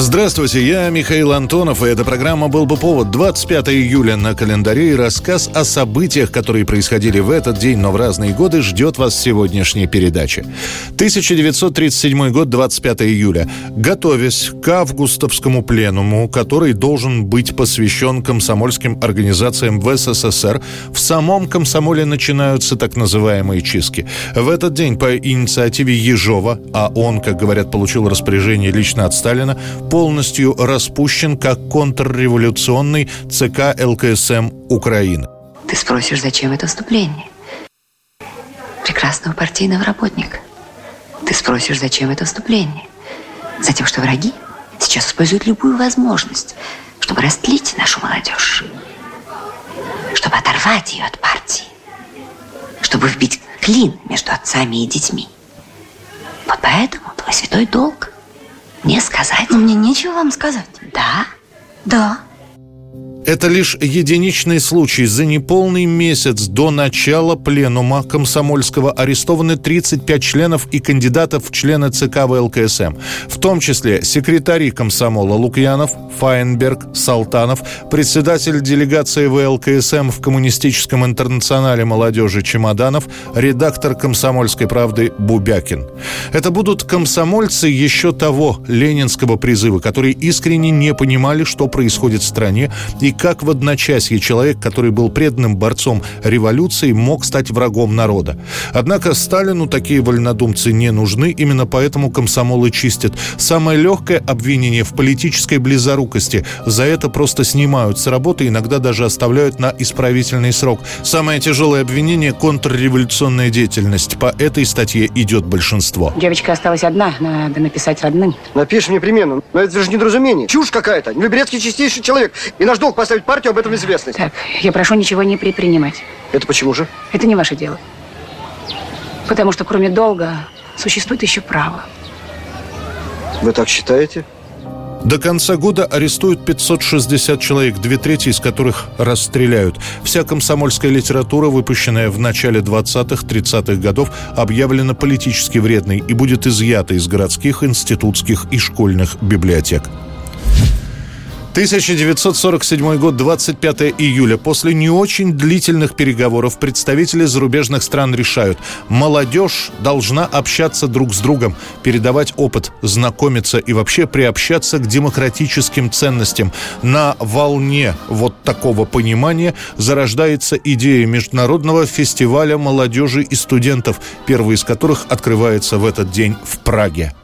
Здравствуйте, я Михаил Антонов, и эта программа «Был бы повод» 25 июля на календаре и рассказ о событиях, которые происходили в этот день, но в разные годы, ждет вас в сегодняшней передаче. 1937 год, 25 июля. Готовясь к августовскому пленуму, который должен быть посвящен комсомольским организациям в СССР, в самом комсомоле начинаются так называемые чистки. В этот день по инициативе Ежова, а он, как говорят, получил распоряжение лично от Сталина, полностью распущен как контрреволюционный ЦК ЛКСМ Украины. Ты спросишь, зачем это вступление? Прекрасного партийного работника. Ты спросишь, зачем это вступление? Затем, что враги сейчас используют любую возможность, чтобы растлить нашу молодежь, чтобы оторвать ее от партии, чтобы вбить клин между отцами и детьми. Вот поэтому твой святой долг – мне сказать? Но мне нечего вам сказать. Да? Да. Это лишь единичный случай. За неполный месяц до начала пленума Комсомольского арестованы 35 членов и кандидатов в члены ЦК ВЛКСМ. В том числе секретари комсомола Лукьянов, Файнберг, Салтанов, председатель делегации ВЛКСМ в Коммунистическом интернационале молодежи Чемоданов, редактор «Комсомольской правды» Бубякин. Это будут комсомольцы еще того ленинского призыва, которые искренне не понимали, что происходит в стране и как в одночасье человек, который был преданным борцом революции, мог стать врагом народа. Однако Сталину такие вольнодумцы не нужны, именно поэтому комсомолы чистят. Самое легкое обвинение в политической близорукости. За это просто снимают с работы, иногда даже оставляют на исправительный срок. Самое тяжелое обвинение – контрреволюционная деятельность. По этой статье идет большинство. Девочка осталась одна, надо написать родным. Напишем непременно. Но это же недоразумение. Чушь какая-то. Люберецкий чистейший человек. И наш долг поставить партию об этом известность. Так, я прошу ничего не предпринимать. Это почему же? Это не ваше дело. Потому что кроме долга существует еще право. Вы так считаете? До конца года арестуют 560 человек, две трети из которых расстреляют. Вся комсомольская литература, выпущенная в начале 20-30-х годов, объявлена политически вредной и будет изъята из городских, институтских и школьных библиотек. 1947 год, 25 июля. После не очень длительных переговоров представители зарубежных стран решают, молодежь должна общаться друг с другом, передавать опыт, знакомиться и вообще приобщаться к демократическим ценностям. На волне вот такого понимания зарождается идея Международного фестиваля молодежи и студентов, первый из которых открывается в этот день в Праге.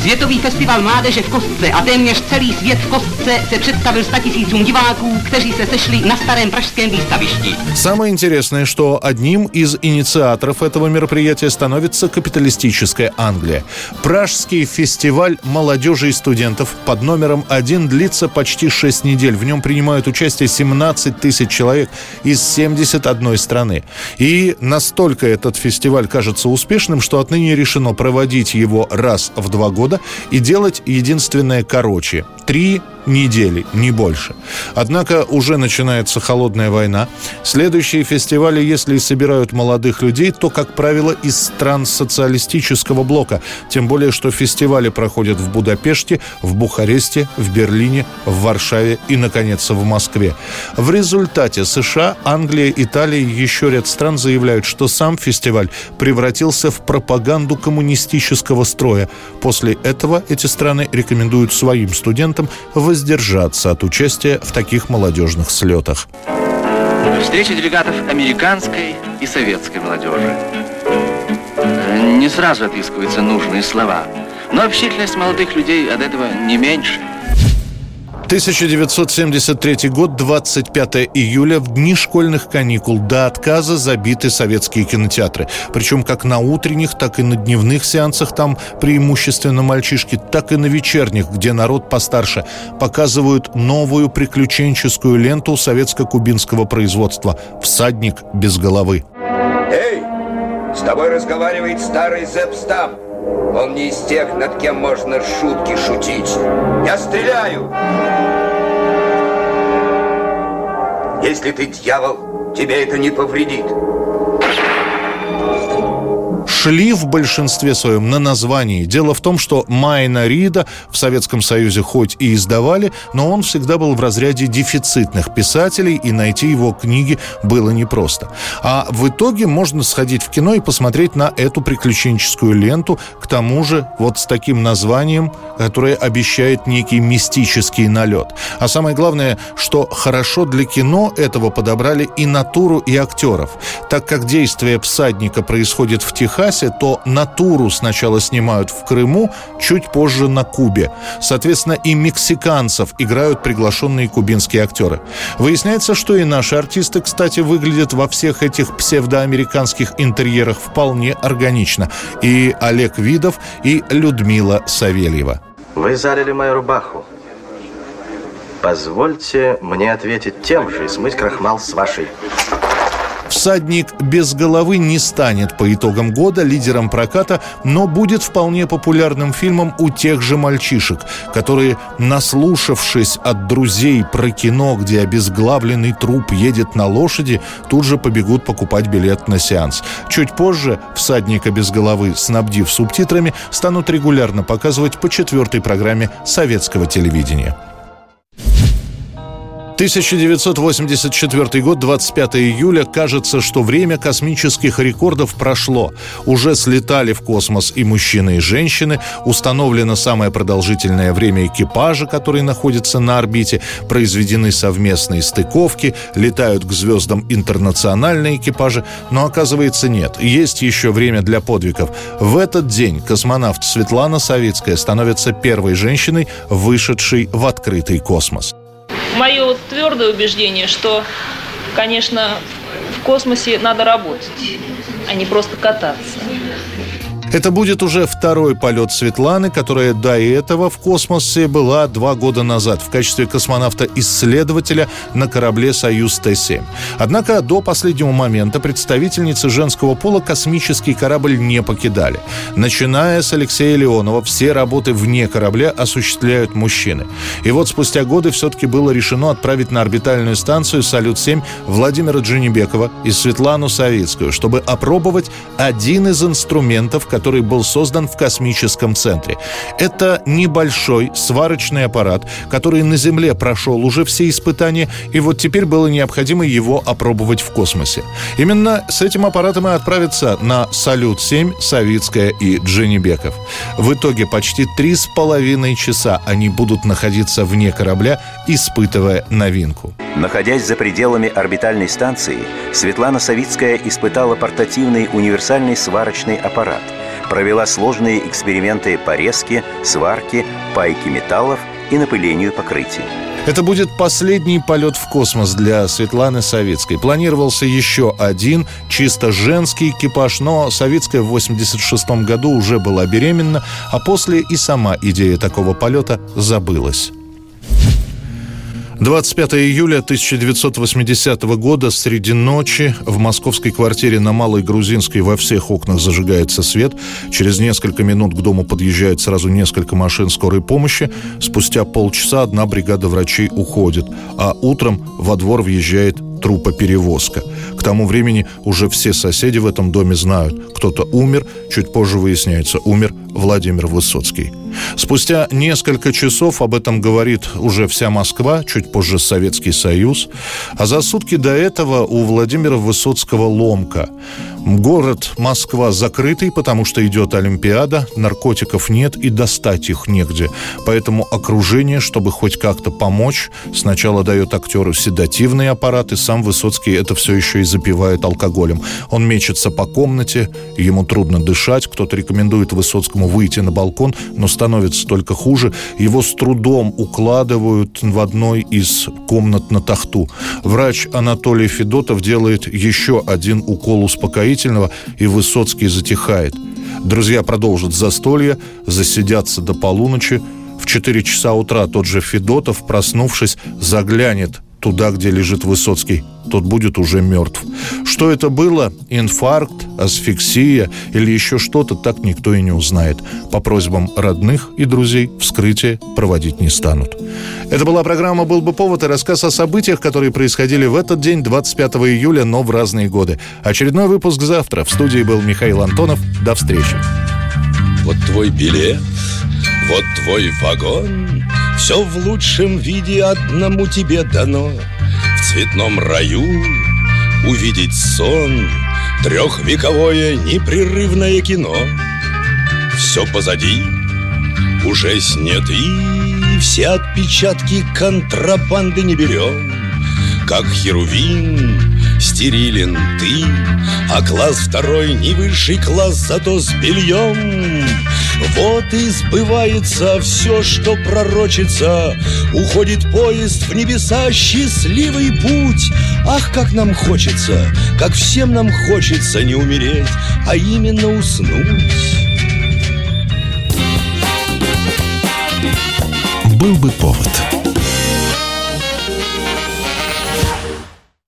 Světový festival mládeže v Kostce a téměř celý svět v Kostce se představil tisícům diváků, kteří se sešli на старом пражском výstavišti. Самое интересное, что одним из инициаторов этого мероприятия становится капиталистическая Англия. Пражский фестиваль молодежи и студентов под номером один длится почти 6 недель. В нем принимают участие 17 тысяч человек из 71 страны. И настолько этот фестиваль кажется успешным, что отныне решено проводить его раз в два года года и делать единственное короче. Три недели, не больше. Однако уже начинается холодная война. Следующие фестивали, если собирают молодых людей, то, как правило, из стран социалистического блока. Тем более, что фестивали проходят в Будапеште, в Бухаресте, в Берлине, в Варшаве и, наконец, в Москве. В результате США, Англия, Италия и еще ряд стран заявляют, что сам фестиваль превратился в пропаганду коммунистического строя. После этого эти страны рекомендуют своим студентам в воздержаться от участия в таких молодежных слетах. Встреча делегатов американской и советской молодежи. Не сразу отыскиваются нужные слова, но общительность молодых людей от этого не меньше. 1973 год, 25 июля, в дни школьных каникул до отказа забиты советские кинотеатры. Причем как на утренних, так и на дневных сеансах там преимущественно мальчишки, так и на вечерних, где народ постарше, показывают новую приключенческую ленту советско-кубинского производства «Всадник без головы». Эй, с тобой разговаривает старый Зепп Стам. Он не из тех, над кем можно шутки шутить. Я стреляю! Если ты дьявол, тебе это не повредит шли в большинстве своем на названии. Дело в том, что Майна Рида в Советском Союзе хоть и издавали, но он всегда был в разряде дефицитных писателей, и найти его книги было непросто. А в итоге можно сходить в кино и посмотреть на эту приключенческую ленту, к тому же вот с таким названием, которое обещает некий мистический налет. А самое главное, что хорошо для кино этого подобрали и натуру, и актеров. Так как действие «Всадника» происходит в Техасе, то «Натуру» сначала снимают в Крыму, чуть позже на Кубе. Соответственно, и мексиканцев играют приглашенные кубинские актеры. Выясняется, что и наши артисты, кстати, выглядят во всех этих псевдоамериканских интерьерах вполне органично. И Олег Видов, и Людмила Савельева. Вы залили мою рубаху. Позвольте мне ответить тем же и смыть крахмал с вашей. «Всадник без головы» не станет по итогам года лидером проката, но будет вполне популярным фильмом у тех же мальчишек, которые, наслушавшись от друзей про кино, где обезглавленный труп едет на лошади, тут же побегут покупать билет на сеанс. Чуть позже «Всадника без головы», снабдив субтитрами, станут регулярно показывать по четвертой программе советского телевидения. 1984 год, 25 июля. Кажется, что время космических рекордов прошло. Уже слетали в космос и мужчины, и женщины. Установлено самое продолжительное время экипажа, который находится на орбите. Произведены совместные стыковки. Летают к звездам интернациональные экипажи. Но оказывается нет. Есть еще время для подвигов. В этот день космонавт Светлана Савицкая становится первой женщиной, вышедшей в открытый космос мое твердое убеждение, что, конечно, в космосе надо работать, а не просто кататься. Это будет уже второй полет Светланы, которая до этого в космосе была два года назад в качестве космонавта-исследователя на корабле «Союз Т-7». Однако до последнего момента представительницы женского пола космический корабль не покидали. Начиная с Алексея Леонова, все работы вне корабля осуществляют мужчины. И вот спустя годы все-таки было решено отправить на орбитальную станцию «Салют-7» Владимира Джинибекова и Светлану Савицкую, чтобы опробовать один из инструментов, который который был создан в космическом центре. Это небольшой сварочный аппарат, который на Земле прошел уже все испытания, и вот теперь было необходимо его опробовать в космосе. Именно с этим аппаратом и отправятся на «Салют-7» Савицкая и Дженнибеков. В итоге почти три с половиной часа они будут находиться вне корабля, испытывая новинку. Находясь за пределами орбитальной станции, Светлана Савицкая испытала портативный универсальный сварочный аппарат – провела сложные эксперименты по резке, сварке, пайке металлов и напылению покрытий. Это будет последний полет в космос для Светланы Советской. Планировался еще один, чисто женский экипаж, но Советская в 86 году уже была беременна, а после и сама идея такого полета забылась. 25 июля 1980 года среди ночи в московской квартире на Малой Грузинской во всех окнах зажигается свет. Через несколько минут к дому подъезжает сразу несколько машин скорой помощи. Спустя полчаса одна бригада врачей уходит, а утром во двор въезжает трупоперевозка. К тому времени уже все соседи в этом доме знают. Кто-то умер, чуть позже выясняется, умер Владимир Высоцкий. Спустя несколько часов об этом говорит уже вся Москва, чуть позже Советский Союз. А за сутки до этого у Владимира Высоцкого ломка. Город Москва закрытый, потому что идет Олимпиада, наркотиков нет и достать их негде. Поэтому окружение, чтобы хоть как-то помочь, сначала дает актеру седативные аппараты, сам Высоцкий это все еще и запивает алкоголем. Он мечется по комнате, ему трудно дышать, кто-то рекомендует Высоцкому выйти на балкон, но становится только хуже. Его с трудом укладывают в одной из комнат на тахту. Врач Анатолий Федотов делает еще один укол успокоительного, и Высоцкий затихает. Друзья продолжат застолье, засидятся до полуночи. В 4 часа утра тот же Федотов, проснувшись, заглянет туда, где лежит Высоцкий, тот будет уже мертв. Что это было? Инфаркт, асфиксия или еще что-то, так никто и не узнает. По просьбам родных и друзей вскрытие проводить не станут. Это была программа «Был бы повод» и рассказ о событиях, которые происходили в этот день, 25 июля, но в разные годы. Очередной выпуск завтра. В студии был Михаил Антонов. До встречи. Вот твой билет, вот твой вагон, все в лучшем виде одному тебе дано. В цветном раю увидеть сон. Трехвековое непрерывное кино. Все позади, уже сняты Все отпечатки контрабанды не берем Как херувин стерилен ты А класс второй не высший класс, зато с бельем. Вот и сбывается все, что пророчится. Уходит поезд в небеса, счастливый путь. Ах, как нам хочется, как всем нам хочется не умереть А именно уснуть. Был бы повод